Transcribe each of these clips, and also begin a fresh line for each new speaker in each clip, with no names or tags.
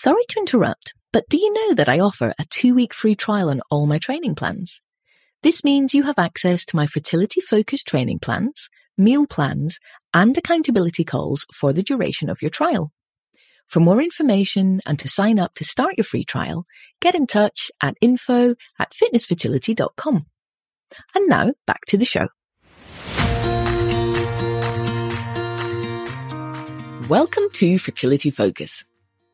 Sorry to interrupt, but do you know that I offer a two week free trial on all my training plans? This means you have access to my fertility focused training plans, meal plans, and accountability calls for the duration of your trial. For more information and to sign up to start your free trial, get in touch at info at fitnessfertility.com. And now back to the show. Welcome to Fertility Focus.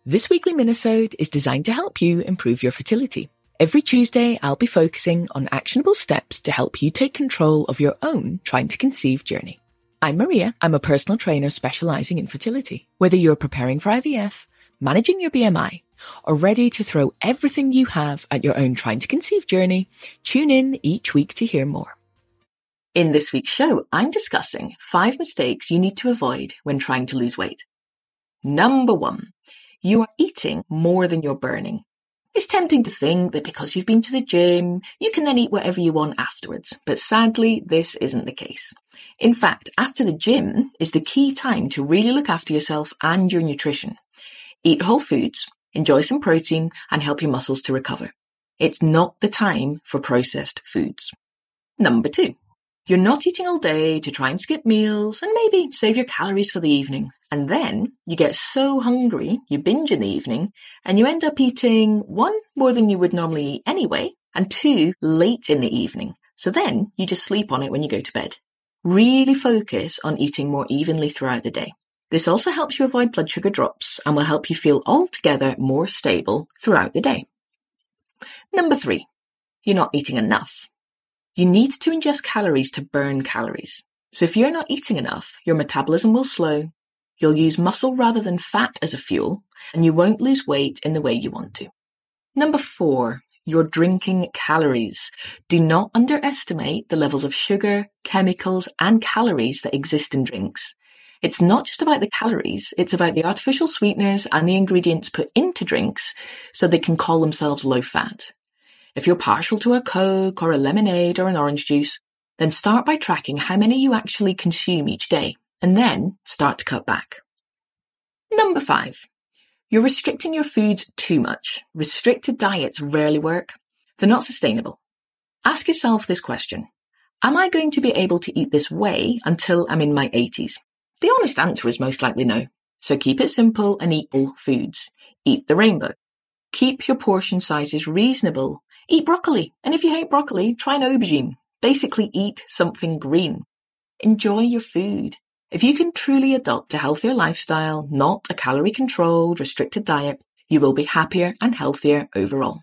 This weekly minisode is designed to help you improve your fertility. Every Tuesday, I'll be focusing on actionable steps to help you take control of your own trying to conceive journey. I'm Maria. I'm a personal trainer specializing in fertility. Whether you're preparing for IVF, managing your BMI, or ready to throw everything you have at your own trying to conceive journey, tune in each week to hear more. In this week's show, I'm discussing five mistakes you need to avoid when trying to lose weight. Number one, you are eating more than you're burning. It's tempting to think that because you've been to the gym, you can then eat whatever you want afterwards. But sadly, this isn't the case. In fact, after the gym is the key time to really look after yourself and your nutrition. Eat whole foods, enjoy some protein, and help your muscles to recover. It's not the time for processed foods. Number two, you're not eating all day to try and skip meals and maybe save your calories for the evening. And then you get so hungry, you binge in the evening, and you end up eating one, more than you would normally eat anyway, and two, late in the evening. So then you just sleep on it when you go to bed. Really focus on eating more evenly throughout the day. This also helps you avoid blood sugar drops and will help you feel altogether more stable throughout the day. Number three, you're not eating enough. You need to ingest calories to burn calories. So if you're not eating enough, your metabolism will slow, you'll use muscle rather than fat as a fuel, and you won't lose weight in the way you want to. Number four, you're drinking calories. Do not underestimate the levels of sugar, chemicals, and calories that exist in drinks. It's not just about the calories, it's about the artificial sweeteners and the ingredients put into drinks so they can call themselves low fat. If you're partial to a Coke or a lemonade or an orange juice, then start by tracking how many you actually consume each day and then start to cut back. Number five, you're restricting your foods too much. Restricted diets rarely work. They're not sustainable. Ask yourself this question. Am I going to be able to eat this way until I'm in my 80s? The honest answer is most likely no. So keep it simple and eat all foods. Eat the rainbow. Keep your portion sizes reasonable Eat broccoli. And if you hate broccoli, try an aubergine. Basically eat something green. Enjoy your food. If you can truly adopt a healthier lifestyle, not a calorie controlled, restricted diet, you will be happier and healthier overall.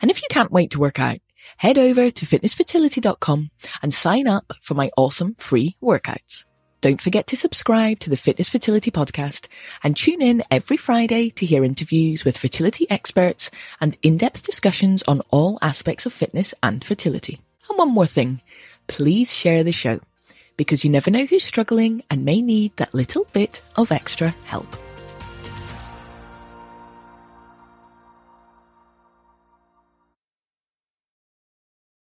And if you can't wait to work out, head over to fitnessfertility.com and sign up for my awesome free workouts. Don't forget to subscribe to the Fitness Fertility Podcast and tune in every Friday to hear interviews with fertility experts and in-depth discussions on all aspects of fitness and fertility. And one more thing, please share the show because you never know who's struggling and may need that little bit of extra help.